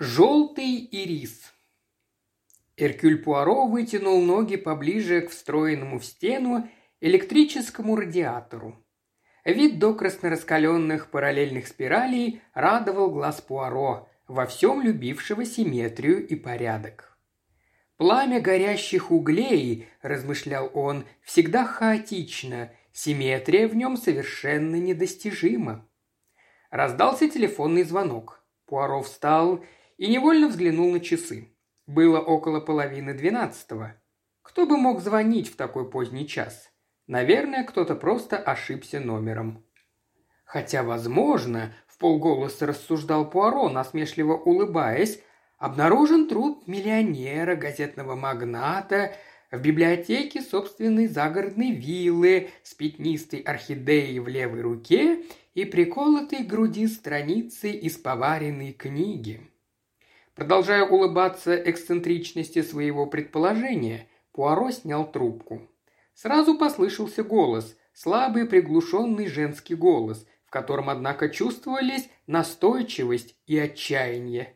Желтый ирис. Эркюль Пуаро вытянул ноги поближе к встроенному в стену электрическому радиатору. Вид докрасно раскаленных параллельных спиралей радовал глаз Пуаро, во всем любившего симметрию и порядок. «Пламя горящих углей», – размышлял он, – «всегда хаотично, симметрия в нем совершенно недостижима». Раздался телефонный звонок. Пуаро встал и невольно взглянул на часы. Было около половины двенадцатого. Кто бы мог звонить в такой поздний час? Наверное, кто-то просто ошибся номером. Хотя, возможно, в полголоса рассуждал Пуаро, насмешливо улыбаясь, обнаружен труп миллионера, газетного магната, в библиотеке собственной загородной виллы с пятнистой орхидеей в левой руке и приколотой к груди страницей из поваренной книги. Продолжая улыбаться эксцентричности своего предположения, Пуаро снял трубку. Сразу послышался голос, слабый приглушенный женский голос, в котором, однако, чувствовались настойчивость и отчаяние.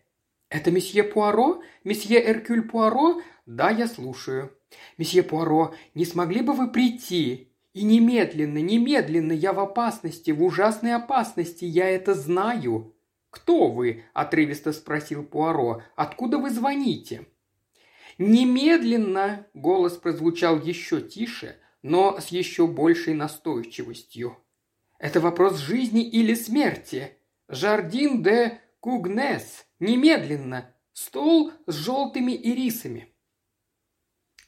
«Это месье Пуаро? Месье Эркюль Пуаро? Да, я слушаю. Месье Пуаро, не смогли бы вы прийти? И немедленно, немедленно, я в опасности, в ужасной опасности, я это знаю. «Кто вы?» – отрывисто спросил Пуаро. «Откуда вы звоните?» «Немедленно!» – голос прозвучал еще тише, но с еще большей настойчивостью. «Это вопрос жизни или смерти. Жардин де Кугнес. Немедленно! Стол с желтыми ирисами!»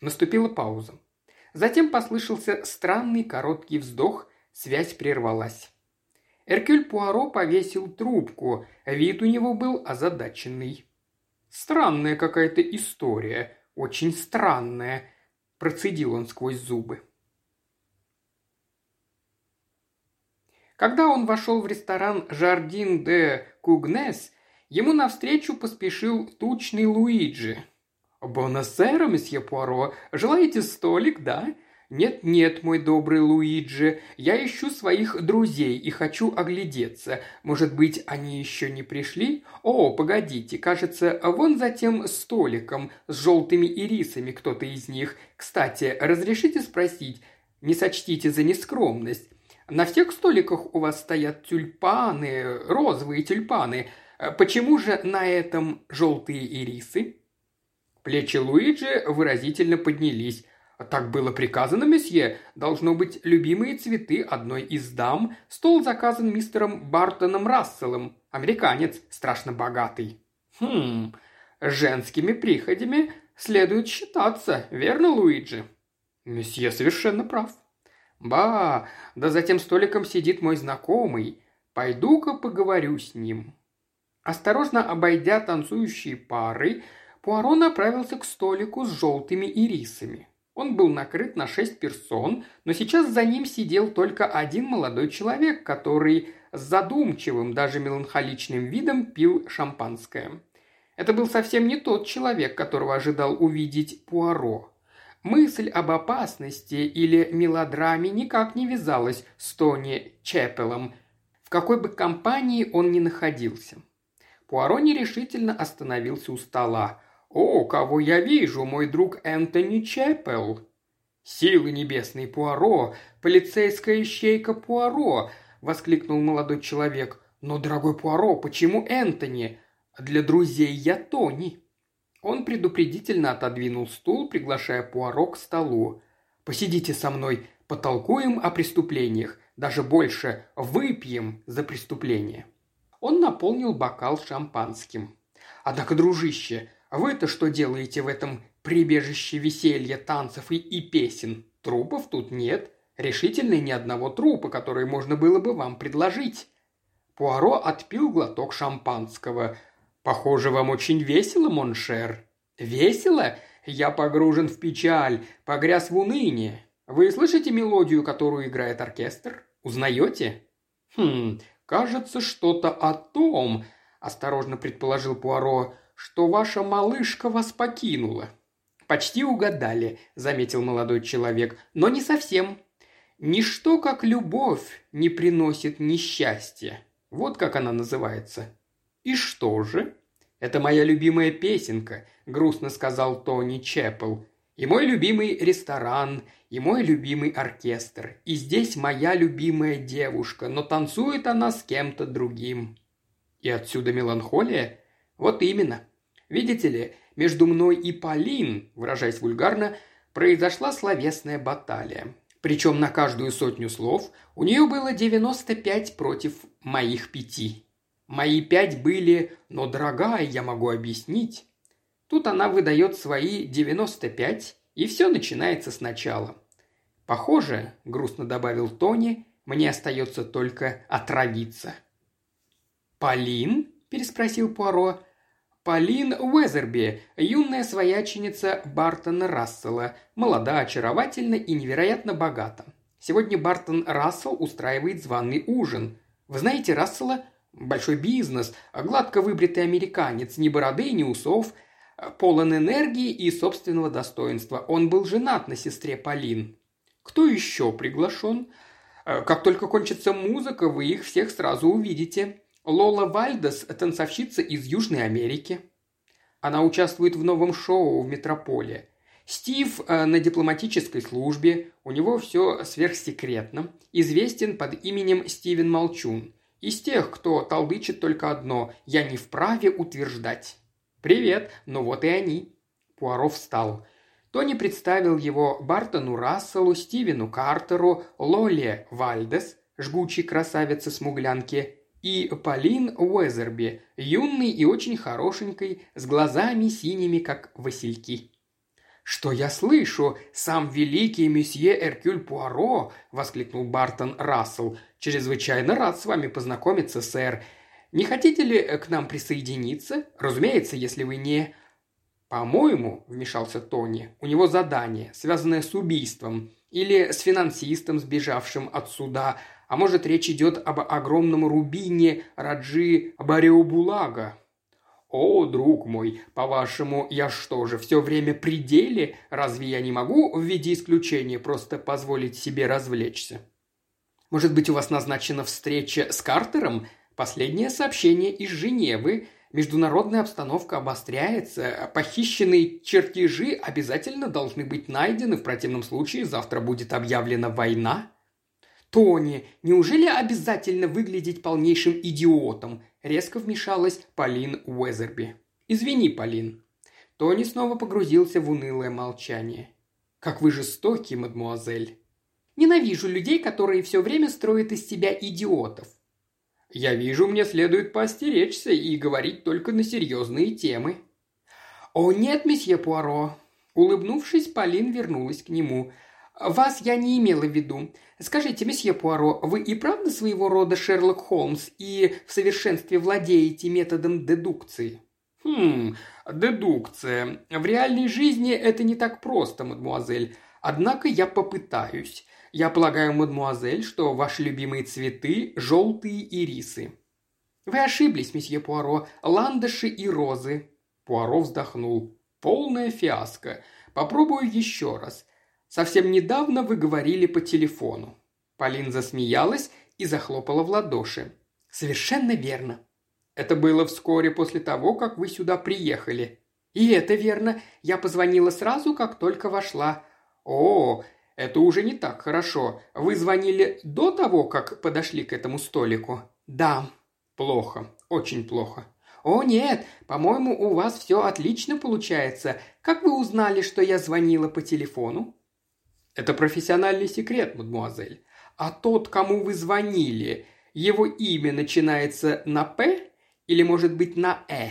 Наступила пауза. Затем послышался странный короткий вздох, связь прервалась. Эркюль Пуаро повесил трубку, вид у него был озадаченный. «Странная какая-то история, очень странная», – процедил он сквозь зубы. Когда он вошел в ресторан «Жардин де Кугнес», ему навстречу поспешил тучный Луиджи. «Бонасера, месье Пуаро, желаете столик, да? «Нет-нет, мой добрый Луиджи, я ищу своих друзей и хочу оглядеться. Может быть, они еще не пришли? О, погодите, кажется, вон за тем столиком с желтыми ирисами кто-то из них. Кстати, разрешите спросить, не сочтите за нескромность. На всех столиках у вас стоят тюльпаны, розовые тюльпаны. Почему же на этом желтые ирисы?» Плечи Луиджи выразительно поднялись. «Так было приказано, месье. Должно быть, любимые цветы одной из дам. Стол заказан мистером Бартоном Расселом. Американец, страшно богатый». «Хм, женскими приходями следует считаться, верно, Луиджи?» «Месье совершенно прав». «Ба, да за тем столиком сидит мой знакомый. Пойду-ка поговорю с ним». Осторожно обойдя танцующие пары, Пуаро направился к столику с желтыми ирисами. Он был накрыт на шесть персон, но сейчас за ним сидел только один молодой человек, который с задумчивым, даже меланхоличным видом пил шампанское. Это был совсем не тот человек, которого ожидал увидеть Пуаро. Мысль об опасности или мелодраме никак не вязалась с Тони Чепелом, в какой бы компании он ни находился. Пуаро нерешительно остановился у стола. «О, кого я вижу, мой друг Энтони Чеппел!» «Силы небесные, Пуаро! Полицейская ищейка Пуаро!» – воскликнул молодой человек. «Но, дорогой Пуаро, почему Энтони? Для друзей я Тони!» Он предупредительно отодвинул стул, приглашая Пуаро к столу. «Посидите со мной, потолкуем о преступлениях, даже больше, выпьем за преступление». Он наполнил бокал шампанским. «Однако, дружище, вы-то что делаете в этом прибежище веселья, танцев и, и песен? Трупов тут нет. Решительно ни одного трупа, который можно было бы вам предложить». Пуаро отпил глоток шампанского. «Похоже, вам очень весело, mon cher». «Весело? Я погружен в печаль, погряз в уныние. Вы слышите мелодию, которую играет оркестр? Узнаете?» «Хм, кажется, что-то о том», – осторожно предположил Пуаро что ваша малышка вас покинула». «Почти угадали», – заметил молодой человек, – «но не совсем. Ничто, как любовь, не приносит несчастья. Вот как она называется». «И что же?» «Это моя любимая песенка», – грустно сказал Тони Чеппел. «И мой любимый ресторан, и мой любимый оркестр. И здесь моя любимая девушка, но танцует она с кем-то другим». «И отсюда меланхолия?» «Вот именно. Видите ли, между мной и Полин, выражаясь вульгарно, произошла словесная баталия. Причем на каждую сотню слов у нее было 95 против моих пяти. Мои пять были «но, дорогая, я могу объяснить». Тут она выдает свои 95, и все начинается сначала. «Похоже», – грустно добавил Тони, – «мне остается только отравиться». «Полин?» – переспросил Пуаро. Полин Уэзерби, юная свояченица Бартона Рассела, молода, очаровательна и невероятно богата. Сегодня Бартон Рассел устраивает званый ужин. Вы знаете Рассела? Большой бизнес, гладко выбритый американец, ни бороды, ни усов, полон энергии и собственного достоинства. Он был женат на сестре Полин. Кто еще приглашен? Как только кончится музыка, вы их всех сразу увидите. Лола Вальдес – танцовщица из Южной Америки. Она участвует в новом шоу в Метрополе. Стив э, на дипломатической службе, у него все сверхсекретно, известен под именем Стивен Молчун. Из тех, кто толдычит только одно – я не вправе утверждать. «Привет, ну вот и они». Пуаро встал. Тони представил его Бартону Расселу, Стивену Картеру, Лоле Вальдес, жгучей красавице-смуглянке, и Полин Уэзерби, юный и очень хорошенькой, с глазами синими, как васильки. «Что я слышу? Сам великий месье Эркюль Пуаро!» – воскликнул Бартон Рассел. «Чрезвычайно рад с вами познакомиться, сэр. Не хотите ли к нам присоединиться? Разумеется, если вы не...» «По-моему», – вмешался Тони, – «у него задание, связанное с убийством или с финансистом, сбежавшим от суда, а может, речь идет об огромном рубине Раджи Бариобулага? «О, друг мой, по-вашему, я что же, все время при деле? Разве я не могу в виде исключения просто позволить себе развлечься?» «Может быть, у вас назначена встреча с Картером? Последнее сообщение из Женевы. Международная обстановка обостряется. Похищенные чертежи обязательно должны быть найдены. В противном случае завтра будет объявлена война». «Тони, неужели обязательно выглядеть полнейшим идиотом?» – резко вмешалась Полин Уэзерби. «Извини, Полин». Тони снова погрузился в унылое молчание. «Как вы жестоки, мадмуазель!» «Ненавижу людей, которые все время строят из себя идиотов». «Я вижу, мне следует поостеречься и говорить только на серьезные темы». «О нет, месье Пуаро!» Улыбнувшись, Полин вернулась к нему – «Вас я не имела в виду. Скажите, месье Пуаро, вы и правда своего рода Шерлок Холмс и в совершенстве владеете методом дедукции?» «Хм, дедукция. В реальной жизни это не так просто, мадмуазель. Однако я попытаюсь. Я полагаю, мадмуазель, что ваши любимые цветы – желтые ирисы». «Вы ошиблись, месье Пуаро. Ландыши и розы». Пуаро вздохнул. «Полная фиаско. Попробую еще раз. Совсем недавно вы говорили по телефону». Полин засмеялась и захлопала в ладоши. «Совершенно верно. Это было вскоре после того, как вы сюда приехали. И это верно. Я позвонила сразу, как только вошла. О, это уже не так хорошо. Вы звонили до того, как подошли к этому столику? Да. Плохо. Очень плохо. «О, нет, по-моему, у вас все отлично получается. Как вы узнали, что я звонила по телефону?» «Это профессиональный секрет, мадемуазель. А тот, кому вы звонили, его имя начинается на «П» или, может быть, на «Э»?»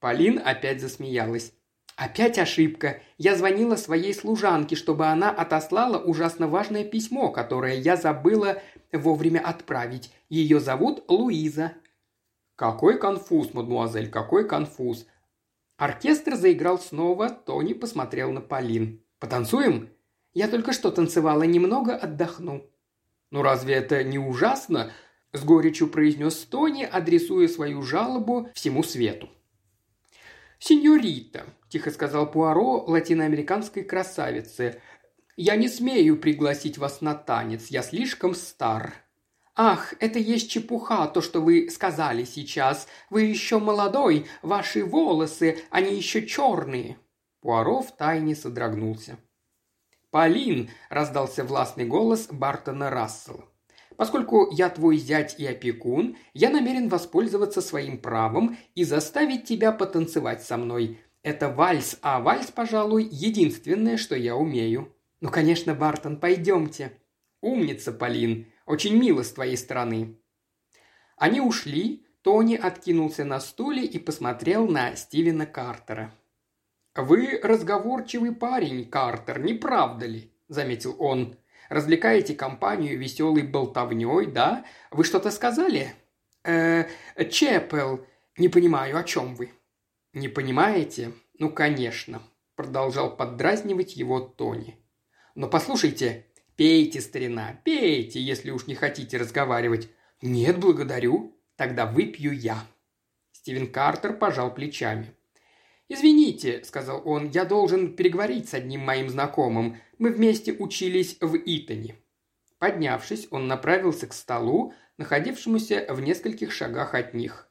Полин опять засмеялась. «Опять ошибка. Я звонила своей служанке, чтобы она отослала ужасно важное письмо, которое я забыла вовремя отправить. Ее зовут Луиза». «Какой конфуз, мадемуазель, какой конфуз!» Оркестр заиграл снова, Тони посмотрел на Полин. «Потанцуем?» Я только что танцевала, немного отдохну». «Ну разве это не ужасно?» – с горечью произнес Тони, адресуя свою жалобу всему свету. «Сеньорита», – тихо сказал Пуаро латиноамериканской красавице, – «я не смею пригласить вас на танец, я слишком стар». «Ах, это есть чепуха, то, что вы сказали сейчас. Вы еще молодой, ваши волосы, они еще черные». Пуаро втайне содрогнулся. «Полин!» – раздался властный голос Бартона Рассела. «Поскольку я твой зять и опекун, я намерен воспользоваться своим правом и заставить тебя потанцевать со мной. Это вальс, а вальс, пожалуй, единственное, что я умею». «Ну, конечно, Бартон, пойдемте». «Умница, Полин. Очень мило с твоей стороны». Они ушли, Тони откинулся на стуле и посмотрел на Стивена Картера. «Вы разговорчивый парень, Картер, не правда ли?» – заметил он. «Развлекаете компанию веселой болтовней, да? Вы что-то сказали?» «Э, Чепел. Не понимаю, о чем вы?» «Не понимаете? Ну, конечно», – продолжал поддразнивать его Тони. «Но послушайте, Пейте, старина, пейте, если уж не хотите разговаривать. Нет, благодарю. Тогда выпью я. Стивен Картер пожал плечами. «Извините», — сказал он, — «я должен переговорить с одним моим знакомым. Мы вместе учились в Итоне». Поднявшись, он направился к столу, находившемуся в нескольких шагах от них.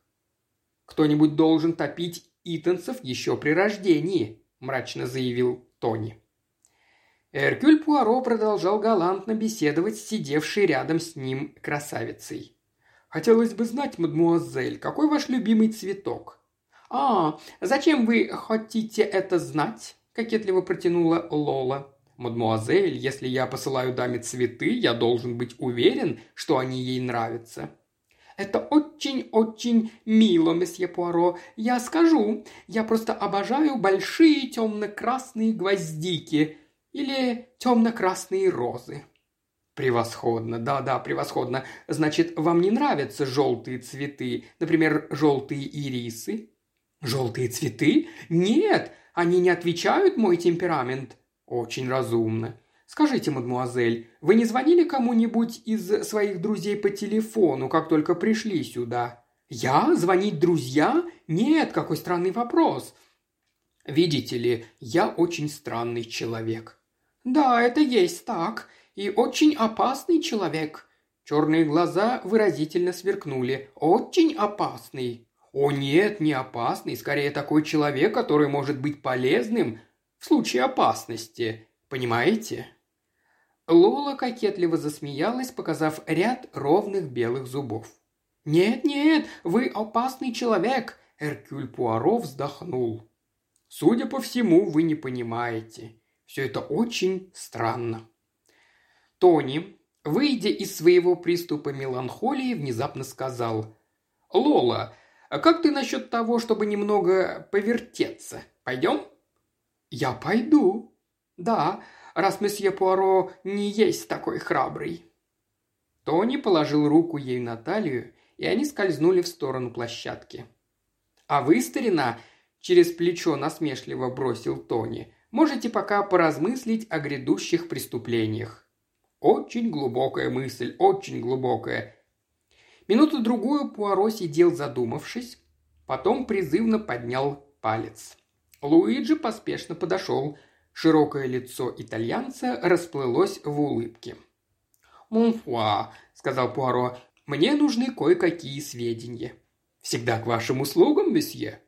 «Кто-нибудь должен топить итонцев еще при рождении», – мрачно заявил Тони. Эркюль Пуаро продолжал галантно беседовать с сидевшей рядом с ним красавицей. «Хотелось бы знать, мадмуазель, какой ваш любимый цветок?» «А, зачем вы хотите это знать?» – кокетливо протянула Лола. «Мадмуазель, если я посылаю даме цветы, я должен быть уверен, что они ей нравятся». «Это очень-очень мило, месье Пуаро. Я скажу, я просто обожаю большие темно-красные гвоздики. Или темно-красные розы?» «Превосходно, да-да, превосходно. Значит, вам не нравятся желтые цветы, например, желтые ирисы?» «Желтые цветы? Нет, они не отвечают мой темперамент». «Очень разумно. Скажите, мадмуазель, вы не звонили кому-нибудь из своих друзей по телефону, как только пришли сюда?» «Я? Звонить друзья? Нет, какой странный вопрос!» «Видите ли, я очень странный человек. «Да, это есть так. И очень опасный человек». Черные глаза выразительно сверкнули. «Очень опасный». «О нет, не опасный. Скорее такой человек, который может быть полезным в случае опасности. Понимаете?» Лола кокетливо засмеялась, показав ряд ровных белых зубов. «Нет, нет, вы опасный человек!» Эркюль Пуаро вздохнул. «Судя по всему, вы не понимаете. Все это очень странно. Тони, выйдя из своего приступа меланхолии, внезапно сказал. «Лола, а как ты насчет того, чтобы немного повертеться? Пойдем?» «Я пойду. Да, раз месье Пуаро не есть такой храбрый». Тони положил руку ей на талию, и они скользнули в сторону площадки. «А вы, старина, через плечо насмешливо бросил Тони, можете пока поразмыслить о грядущих преступлениях. Очень глубокая мысль, очень глубокая. Минуту-другую Пуаро сидел задумавшись, потом призывно поднял палец. Луиджи поспешно подошел. Широкое лицо итальянца расплылось в улыбке. «Монфуа», — сказал Пуаро, — «мне нужны кое-какие сведения». «Всегда к вашим услугам, месье».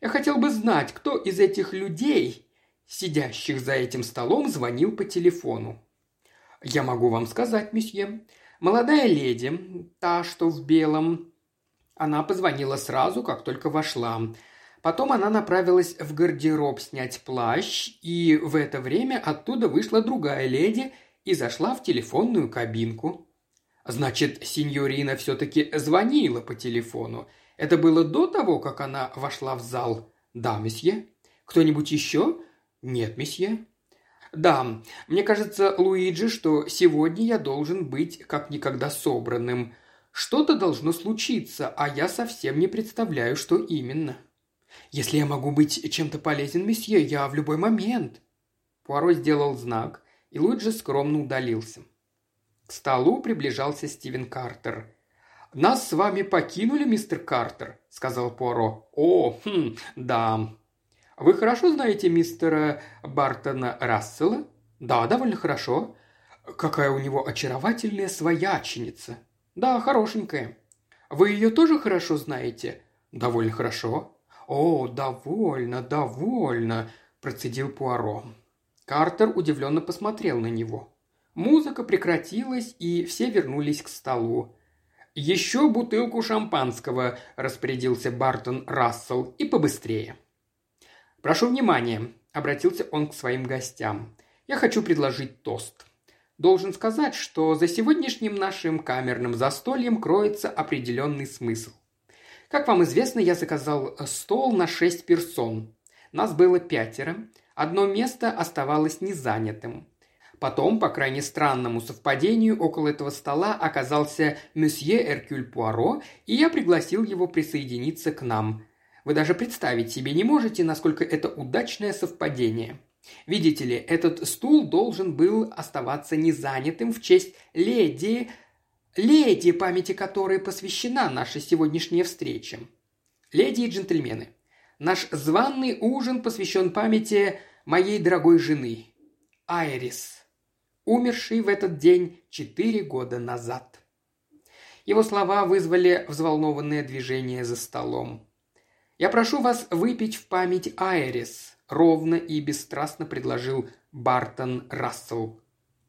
«Я хотел бы знать, кто из этих людей сидящих за этим столом, звонил по телефону. «Я могу вам сказать, месье. Молодая леди, та, что в белом, она позвонила сразу, как только вошла. Потом она направилась в гардероб снять плащ, и в это время оттуда вышла другая леди и зашла в телефонную кабинку. Значит, сеньорина все-таки звонила по телефону. Это было до того, как она вошла в зал? Да, месье. Кто-нибудь еще? «Нет, месье». «Да, мне кажется, Луиджи, что сегодня я должен быть как никогда собранным. Что-то должно случиться, а я совсем не представляю, что именно». «Если я могу быть чем-то полезен, месье, я в любой момент». Пуаро сделал знак, и Луиджи скромно удалился. К столу приближался Стивен Картер. «Нас с вами покинули, мистер Картер», — сказал Пуаро. «О, хм, да, вы хорошо знаете мистера Бартона Рассела? Да, довольно хорошо. Какая у него очаровательная свояченица. «Да, хорошенькая». «Вы ее тоже хорошо знаете?» «Довольно хорошо». «О, довольно, довольно», – процедил Пуаро. Картер удивленно посмотрел на него. Музыка прекратилась, и все вернулись к столу. «Еще бутылку шампанского», – распорядился Бартон Рассел, – «и побыстрее». «Прошу внимания», – обратился он к своим гостям. «Я хочу предложить тост. Должен сказать, что за сегодняшним нашим камерным застольем кроется определенный смысл. Как вам известно, я заказал стол на шесть персон. Нас было пятеро. Одно место оставалось незанятым. Потом, по крайне странному совпадению, около этого стола оказался месье Эркюль Пуаро, и я пригласил его присоединиться к нам. Вы даже представить себе не можете, насколько это удачное совпадение. Видите ли, этот стул должен был оставаться незанятым в честь леди, леди, памяти которой посвящена наша сегодняшняя встреча. Леди и джентльмены, наш званный ужин посвящен памяти моей дорогой жены, Айрис умерший в этот день четыре года назад. Его слова вызвали взволнованное движение за столом. «Я прошу вас выпить в память Айрис», – ровно и бесстрастно предложил Бартон Рассел.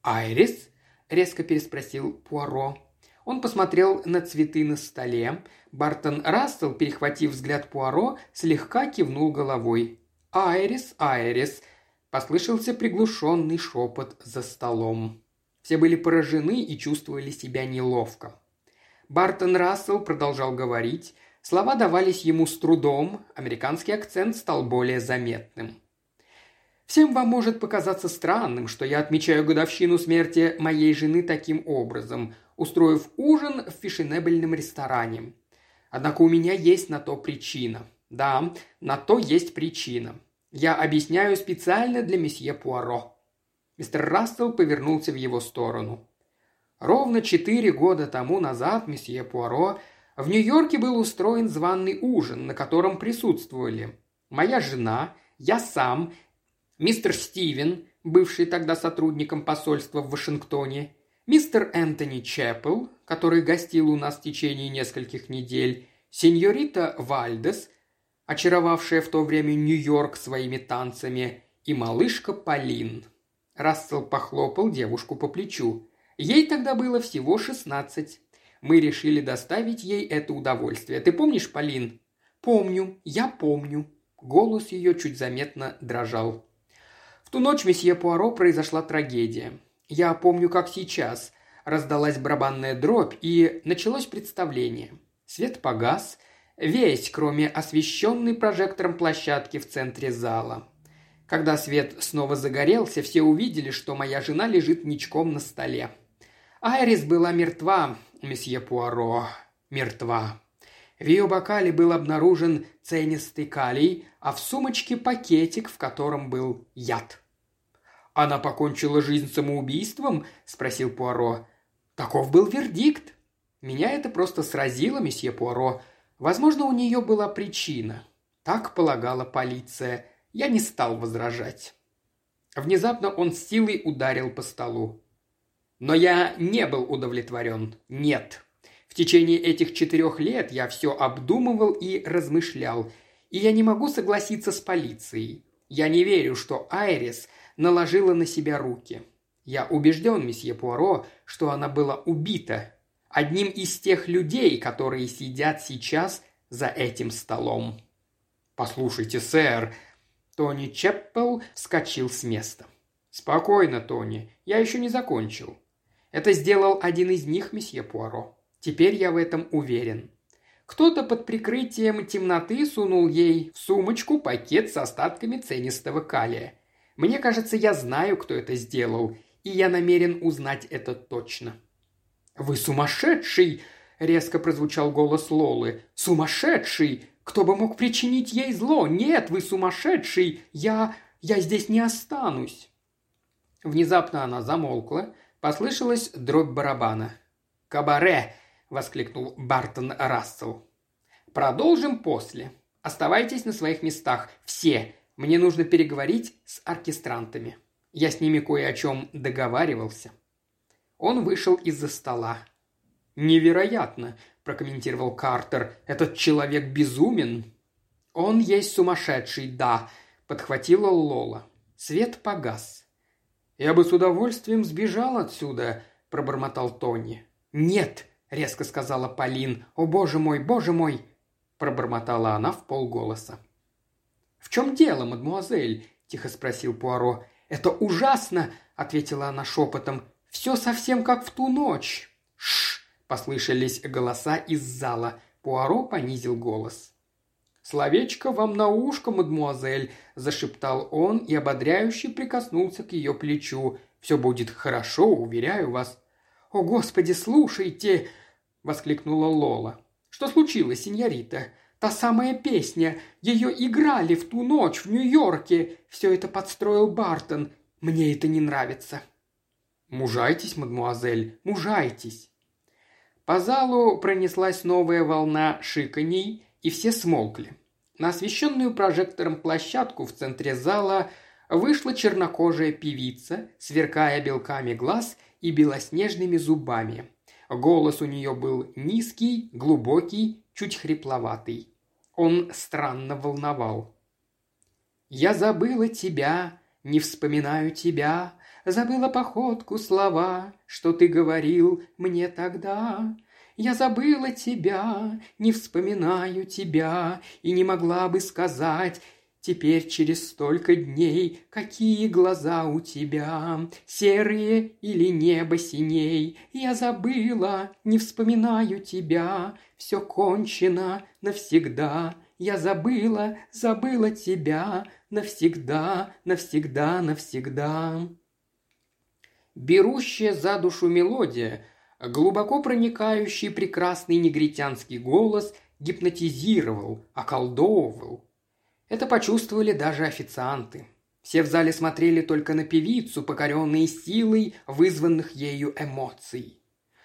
«Айрис?» – резко переспросил Пуаро. Он посмотрел на цветы на столе. Бартон Рассел, перехватив взгляд Пуаро, слегка кивнул головой. «Айрис, Айрис», Послышался приглушенный шепот за столом. Все были поражены и чувствовали себя неловко. Бартон Рассел продолжал говорить. Слова давались ему с трудом, американский акцент стал более заметным. Всем вам может показаться странным, что я отмечаю годовщину смерти моей жены таким образом, устроив ужин в фешенебельном ресторане. Однако у меня есть на то причина. Да, на то есть причина. Я объясняю специально для месье Пуаро». Мистер Рассел повернулся в его сторону. Ровно четыре года тому назад месье Пуаро в Нью-Йорке был устроен званный ужин, на котором присутствовали моя жена, я сам, мистер Стивен, бывший тогда сотрудником посольства в Вашингтоне, мистер Энтони Чеппел, который гостил у нас в течение нескольких недель, сеньорита Вальдес – очаровавшая в то время Нью-Йорк своими танцами, и малышка Полин. Рассел похлопал девушку по плечу. Ей тогда было всего шестнадцать. Мы решили доставить ей это удовольствие. Ты помнишь, Полин? Помню, я помню. Голос ее чуть заметно дрожал. В ту ночь месье Пуаро произошла трагедия. Я помню, как сейчас. Раздалась барабанная дробь, и началось представление. Свет погас – Весь, кроме освещенной прожектором площадки в центре зала. Когда свет снова загорелся, все увидели, что моя жена лежит ничком на столе. Айрис была мертва, месье Пуаро, мертва. В ее бокале был обнаружен ценистый калий, а в сумочке пакетик, в котором был яд. «Она покончила жизнь самоубийством?» – спросил Пуаро. «Таков был вердикт. Меня это просто сразило, месье Пуаро. Возможно, у нее была причина. Так полагала полиция. Я не стал возражать. Внезапно он с силой ударил по столу. Но я не был удовлетворен. Нет. В течение этих четырех лет я все обдумывал и размышлял. И я не могу согласиться с полицией. Я не верю, что Айрис наложила на себя руки. Я убежден, месье Пуаро, что она была убита одним из тех людей, которые сидят сейчас за этим столом. «Послушайте, сэр», Тони Чеппел вскочил с места. «Спокойно, Тони, я еще не закончил. Это сделал один из них, месье Пуаро. Теперь я в этом уверен. Кто-то под прикрытием темноты сунул ей в сумочку пакет с остатками ценистого калия. Мне кажется, я знаю, кто это сделал, и я намерен узнать это точно. «Вы сумасшедший!» – резко прозвучал голос Лолы. «Сумасшедший! Кто бы мог причинить ей зло? Нет, вы сумасшедший! Я... я здесь не останусь!» Внезапно она замолкла. Послышалась дробь барабана. «Кабаре!» – воскликнул Бартон Рассел. «Продолжим после. Оставайтесь на своих местах. Все. Мне нужно переговорить с оркестрантами. Я с ними кое о чем договаривался». Он вышел из-за стола. «Невероятно», – прокомментировал Картер. «Этот человек безумен». «Он есть сумасшедший, да», – подхватила Лола. Свет погас. «Я бы с удовольствием сбежал отсюда», – пробормотал Тони. «Нет», – резко сказала Полин. «О, боже мой, боже мой!» – пробормотала она в полголоса. «В чем дело, мадмуазель?» – тихо спросил Пуаро. «Это ужасно!» – ответила она шепотом. «Все совсем как в ту ночь!» «Шш!» – послышались голоса из зала. Пуаро понизил голос. «Словечко вам на ушко, мадмуазель!» – зашептал он и ободряюще прикоснулся к ее плечу. «Все будет хорошо, уверяю вас». «О, Господи, слушайте!» – воскликнула Лола. «Что случилось, сеньорита? Та самая песня. Ее играли в ту ночь в Нью-Йорке. Все это подстроил Бартон. Мне это не нравится». «Мужайтесь, мадмуазель, мужайтесь». По залу пронеслась новая волна шиканий, и все смолкли. На освещенную прожектором площадку в центре зала вышла чернокожая певица, сверкая белками глаз и белоснежными зубами. Голос у нее был низкий, глубокий, чуть хрипловатый. Он странно волновал. «Я забыла тебя, не вспоминаю тебя, Забыла походку, слова, Что ты говорил мне тогда. Я забыла тебя, не вспоминаю тебя И не могла бы сказать, Теперь через столько дней, какие глаза у тебя, серые или небо синей. Я забыла, не вспоминаю тебя, все кончено навсегда. Я забыла, забыла тебя, навсегда, навсегда, навсегда. Берущая за душу мелодия, глубоко проникающий прекрасный негритянский голос гипнотизировал, околдовывал, это почувствовали даже официанты. Все в зале смотрели только на певицу, покоренные силой вызванных ею эмоций.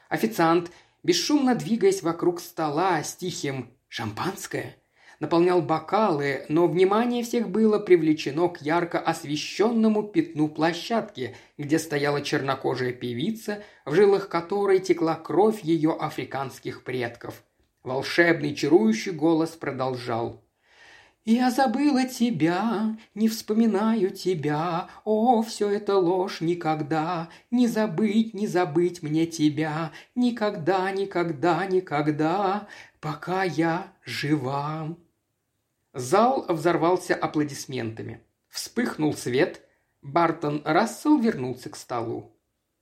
Официант, бесшумно двигаясь вокруг стола с тихим «шампанское», наполнял бокалы, но внимание всех было привлечено к ярко освещенному пятну площадки, где стояла чернокожая певица, в жилах которой текла кровь ее африканских предков. Волшебный чарующий голос продолжал – я забыла тебя, не вспоминаю тебя, О, все это ложь никогда, Не забыть, не забыть мне тебя, Никогда, никогда, никогда, Пока я жива. Зал взорвался аплодисментами. Вспыхнул свет. Бартон Рассел вернулся к столу.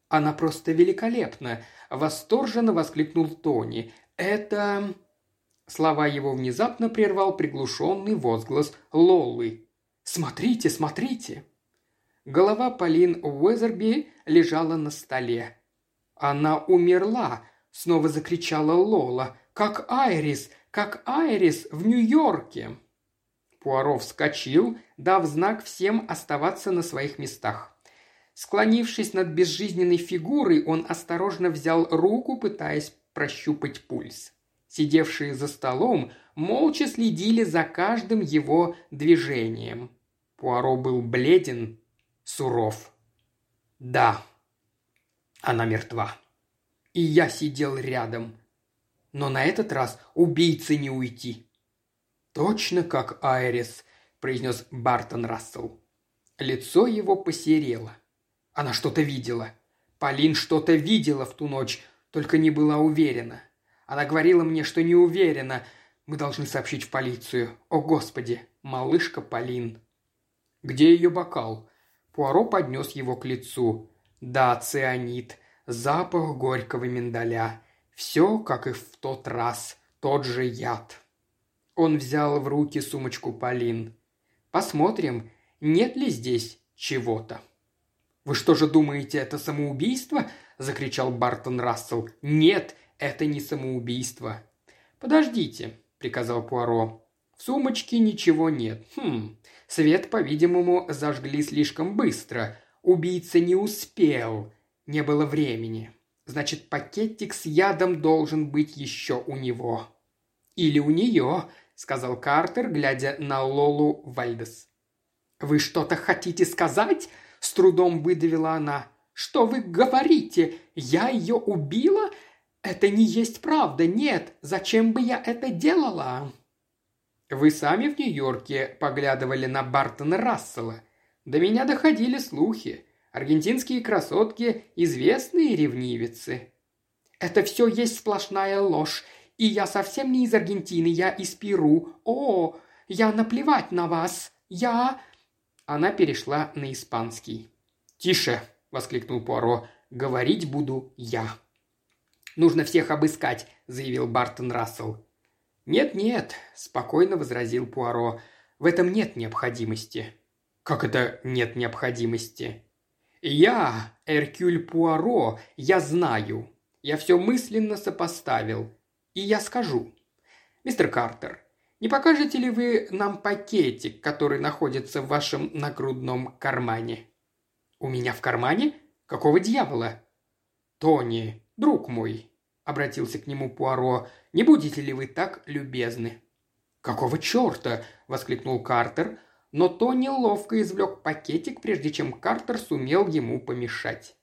«Она просто великолепна!» – восторженно воскликнул Тони. «Это...» Слова его внезапно прервал приглушенный возглас Лоллы. «Смотрите, смотрите!» Голова Полин Уэзерби лежала на столе. «Она умерла!» – снова закричала Лола. «Как Айрис! Как Айрис в Нью-Йорке!» Пуаро вскочил, дав знак всем оставаться на своих местах. Склонившись над безжизненной фигурой, он осторожно взял руку, пытаясь прощупать пульс. Сидевшие за столом молча следили за каждым его движением. Пуаро был бледен, суров. «Да, она мертва. И я сидел рядом. Но на этот раз убийцы не уйти». «Точно как Айрис», – произнес Бартон Рассел. Лицо его посерело. Она что-то видела. Полин что-то видела в ту ночь, только не была уверена – она говорила мне, что не уверена. Мы должны сообщить в полицию. О, Господи, малышка Полин. Где ее бокал? Пуаро поднес его к лицу. Да, цианид. Запах горького миндаля. Все, как и в тот раз. Тот же яд. Он взял в руки сумочку Полин. Посмотрим, нет ли здесь чего-то. «Вы что же думаете, это самоубийство?» – закричал Бартон Рассел. «Нет, это не самоубийство». «Подождите», – приказал Пуаро. «В сумочке ничего нет. Хм, свет, по-видимому, зажгли слишком быстро. Убийца не успел. Не было времени. Значит, пакетик с ядом должен быть еще у него». «Или у нее», – сказал Картер, глядя на Лолу Вальдес. «Вы что-то хотите сказать?» – с трудом выдавила она. «Что вы говорите? Я ее убила? «Это не есть правда, нет! Зачем бы я это делала?» «Вы сами в Нью-Йорке поглядывали на Бартона Рассела. До меня доходили слухи. Аргентинские красотки – известные ревнивицы». «Это все есть сплошная ложь. И я совсем не из Аргентины, я из Перу. О, я наплевать на вас. Я...» Она перешла на испанский. «Тише!» – воскликнул Пуаро. «Говорить буду я». «Нужно всех обыскать», – заявил Бартон Рассел. «Нет-нет», – спокойно возразил Пуаро. «В этом нет необходимости». «Как это нет необходимости?» «Я, Эркюль Пуаро, я знаю. Я все мысленно сопоставил. И я скажу. Мистер Картер, не покажете ли вы нам пакетик, который находится в вашем нагрудном кармане?» «У меня в кармане? Какого дьявола?» «Тони, друг мой», — обратился к нему Пуаро, — «не будете ли вы так любезны?» «Какого черта?» — воскликнул Картер, но Тони ловко извлек пакетик, прежде чем Картер сумел ему помешать.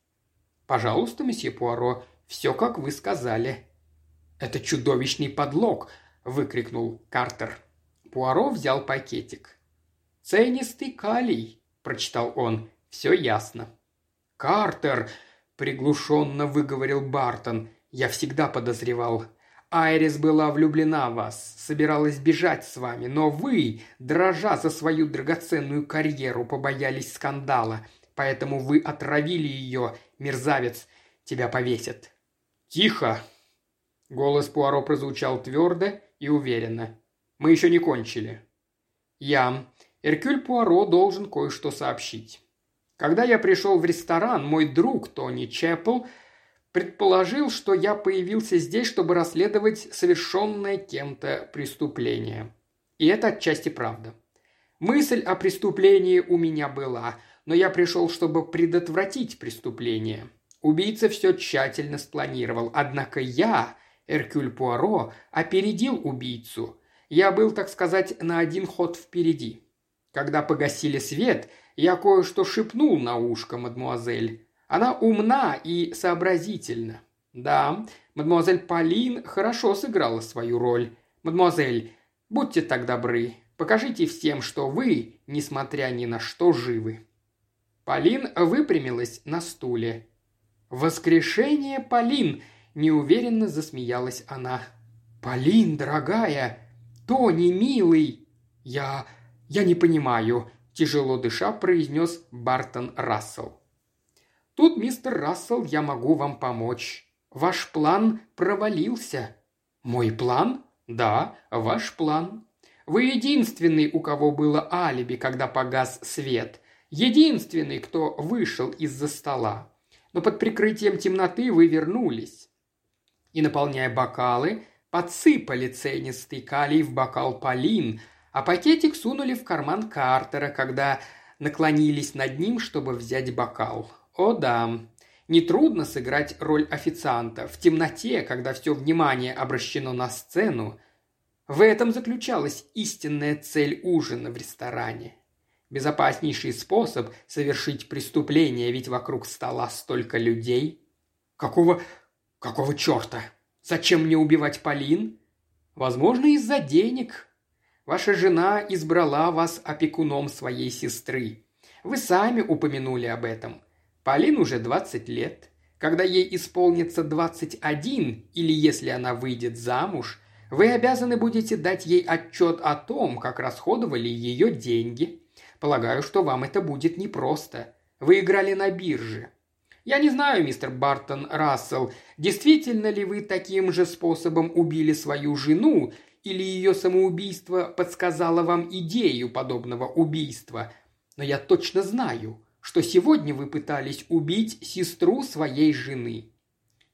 «Пожалуйста, месье Пуаро, все, как вы сказали». «Это чудовищный подлог!» – выкрикнул Картер. Пуаро взял пакетик. «Ценистый калий», – прочитал он. «Все ясно». «Картер!» – приглушенно выговорил Бартон. «Я всегда подозревал. Айрис была влюблена в вас, собиралась бежать с вами, но вы, дрожа за свою драгоценную карьеру, побоялись скандала, поэтому вы отравили ее, мерзавец, тебя повесят». «Тихо!» Голос Пуаро прозвучал твердо и уверенно. «Мы еще не кончили». «Я, Эркюль Пуаро, должен кое-что сообщить. Когда я пришел в ресторан, мой друг Тони Чеппел предположил, что я появился здесь, чтобы расследовать совершенное кем-то преступление. И это отчасти правда. Мысль о преступлении у меня была, но я пришел, чтобы предотвратить преступление. Убийца все тщательно спланировал, однако я Эркюль Пуаро опередил убийцу. Я был, так сказать, на один ход впереди. Когда погасили свет, я кое-что шепнул на ушко мадмуазель. Она умна и сообразительна. Да, мадмуазель Полин хорошо сыграла свою роль. Мадмуазель, будьте так добры, покажите всем, что вы, несмотря ни на что, живы». Полин выпрямилась на стуле. «Воскрешение Полин!» Неуверенно засмеялась она. «Полин, дорогая! Тони, милый!» «Я... я не понимаю», – тяжело дыша произнес Бартон Рассел. «Тут, мистер Рассел, я могу вам помочь. Ваш план провалился». «Мой план?» «Да, ваш план. Вы единственный, у кого было алиби, когда погас свет. Единственный, кто вышел из-за стола. Но под прикрытием темноты вы вернулись и, наполняя бокалы, подсыпали ценистый калий в бокал Полин, а пакетик сунули в карман Картера, когда наклонились над ним, чтобы взять бокал. О да, нетрудно сыграть роль официанта в темноте, когда все внимание обращено на сцену. В этом заключалась истинная цель ужина в ресторане. Безопаснейший способ совершить преступление, ведь вокруг стола столько людей. Какого «Какого черта? Зачем мне убивать Полин?» «Возможно, из-за денег. Ваша жена избрала вас опекуном своей сестры. Вы сами упомянули об этом. Полин уже 20 лет. Когда ей исполнится 21, или если она выйдет замуж, вы обязаны будете дать ей отчет о том, как расходовали ее деньги. Полагаю, что вам это будет непросто. Вы играли на бирже. Я не знаю, мистер Бартон Рассел, действительно ли вы таким же способом убили свою жену, или ее самоубийство подсказало вам идею подобного убийства, но я точно знаю, что сегодня вы пытались убить сестру своей жены.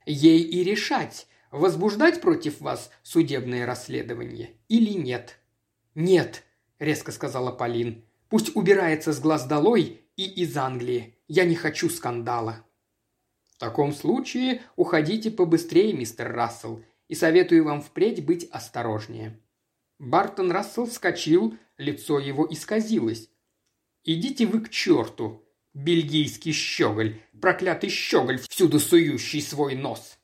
Ей и решать, возбуждать против вас судебное расследование или нет. «Нет», – резко сказала Полин, – «пусть убирается с глаз долой и из Англии. Я не хочу скандала». «В таком случае уходите побыстрее, мистер Рассел, и советую вам впредь быть осторожнее». Бартон Рассел вскочил, лицо его исказилось. «Идите вы к черту, бельгийский щеголь, проклятый щеголь, всюду сующий свой нос!»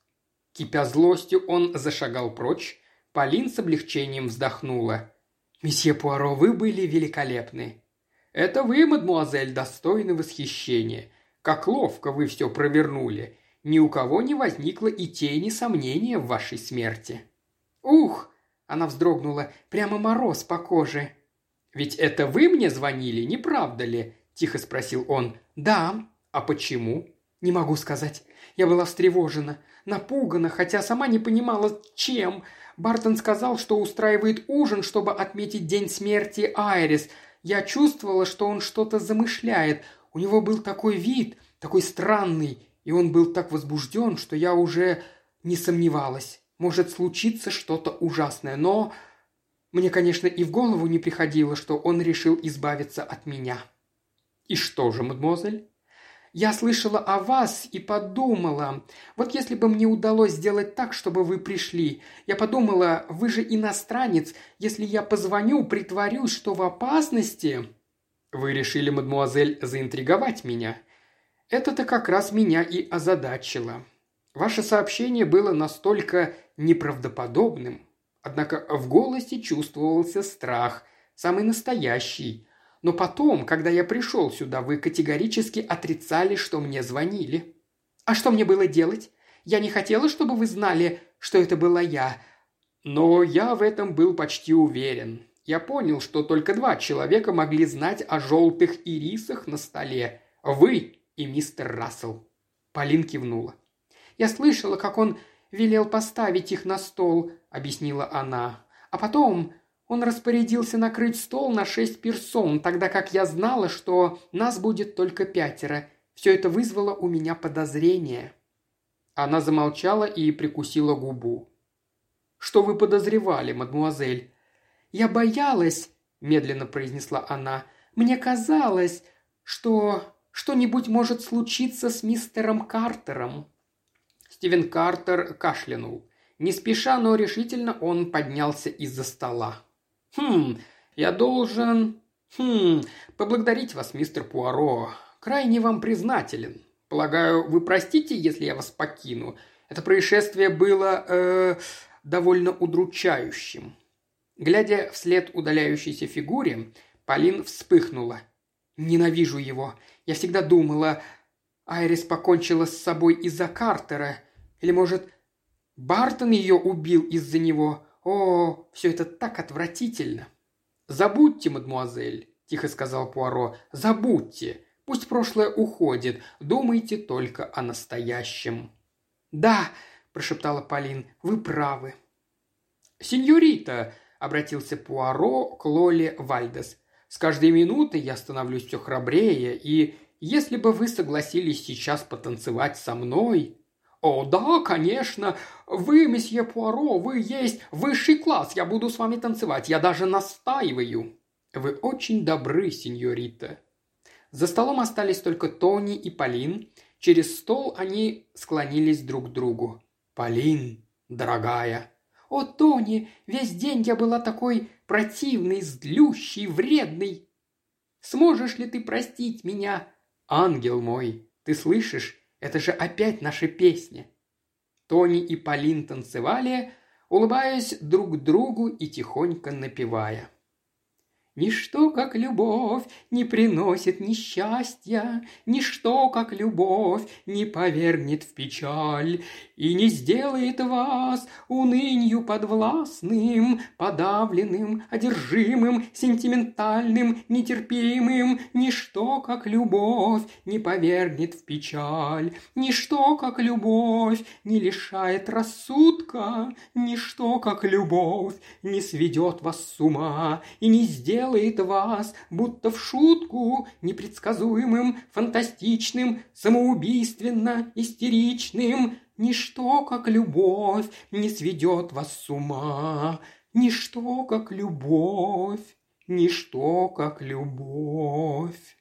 Кипя злостью, он зашагал прочь. Полин с облегчением вздохнула. «Месье Пуаро, вы были великолепны». «Это вы, мадмуазель, достойны восхищения. Как ловко вы все провернули. Ни у кого не возникло и тени сомнения в вашей смерти». «Ух!» – она вздрогнула. «Прямо мороз по коже». «Ведь это вы мне звонили, не правда ли?» – тихо спросил он. «Да. А почему?» «Не могу сказать. Я была встревожена, напугана, хотя сама не понимала, чем. Бартон сказал, что устраивает ужин, чтобы отметить день смерти Айрис. Я чувствовала, что он что-то замышляет. У него был такой вид, такой странный, и он был так возбужден, что я уже не сомневалась. Может случиться что-то ужасное, но мне, конечно, и в голову не приходило, что он решил избавиться от меня. «И что же, мадемуазель?» Я слышала о вас и подумала, вот если бы мне удалось сделать так, чтобы вы пришли. Я подумала, вы же иностранец, если я позвоню, притворюсь, что в опасности...» «Вы решили, мадмуазель, заинтриговать меня?» «Это-то как раз меня и озадачило. Ваше сообщение было настолько неправдоподобным, однако в голосе чувствовался страх, самый настоящий, но потом, когда я пришел сюда, вы категорически отрицали, что мне звонили. А что мне было делать? Я не хотела, чтобы вы знали, что это была я. Но я в этом был почти уверен. Я понял, что только два человека могли знать о желтых ирисах на столе. Вы и мистер Рассел. Полин кивнула. «Я слышала, как он велел поставить их на стол», — объяснила она. «А потом он распорядился накрыть стол на шесть персон, тогда как я знала, что нас будет только пятеро. Все это вызвало у меня подозрение». Она замолчала и прикусила губу. «Что вы подозревали, мадмуазель?» «Я боялась», – медленно произнесла она. «Мне казалось, что что-нибудь может случиться с мистером Картером». Стивен Картер кашлянул. Не спеша, но решительно он поднялся из-за стола. «Хм, я должен... Хм, поблагодарить вас, мистер Пуаро. Крайне вам признателен. Полагаю, вы простите, если я вас покину. Это происшествие было, э, довольно удручающим». Глядя вслед удаляющейся фигуре, Полин вспыхнула. «Ненавижу его. Я всегда думала, Айрис покончила с собой из-за Картера. Или, может, Бартон ее убил из-за него. О, все это так отвратительно!» «Забудьте, мадмуазель», – тихо сказал Пуаро, – «забудьте. Пусть прошлое уходит. Думайте только о настоящем». «Да», – прошептала Полин, – «вы правы». «Сеньорита», – обратился Пуаро к Лоле Вальдес, – «с каждой минутой я становлюсь все храбрее, и если бы вы согласились сейчас потанцевать со мной...» «О, да, конечно. Вы, месье Пуаро, вы есть высший класс. Я буду с вами танцевать. Я даже настаиваю». «Вы очень добры, сеньорита». За столом остались только Тони и Полин. Через стол они склонились друг к другу. «Полин, дорогая». «О, Тони, весь день я была такой противный, злющий, вредный. Сможешь ли ты простить меня?» «Ангел мой, ты слышишь? Это же опять наша песня. Тони и Полин танцевали, улыбаясь друг другу и тихонько напевая. Ничто, как любовь, не приносит несчастья, Ничто, как любовь, не повернет в печаль И не сделает вас унынью подвластным, Подавленным, одержимым, сентиментальным, нетерпимым. Ничто, как любовь, не повернет в печаль, Ничто, как любовь, не лишает рассудка, Ничто, как любовь, не сведет вас с ума и не сделает делает вас, будто в шутку, непредсказуемым, фантастичным, самоубийственно, истеричным. Ничто, как любовь, не сведет вас с ума. Ничто, как любовь, ничто, как любовь.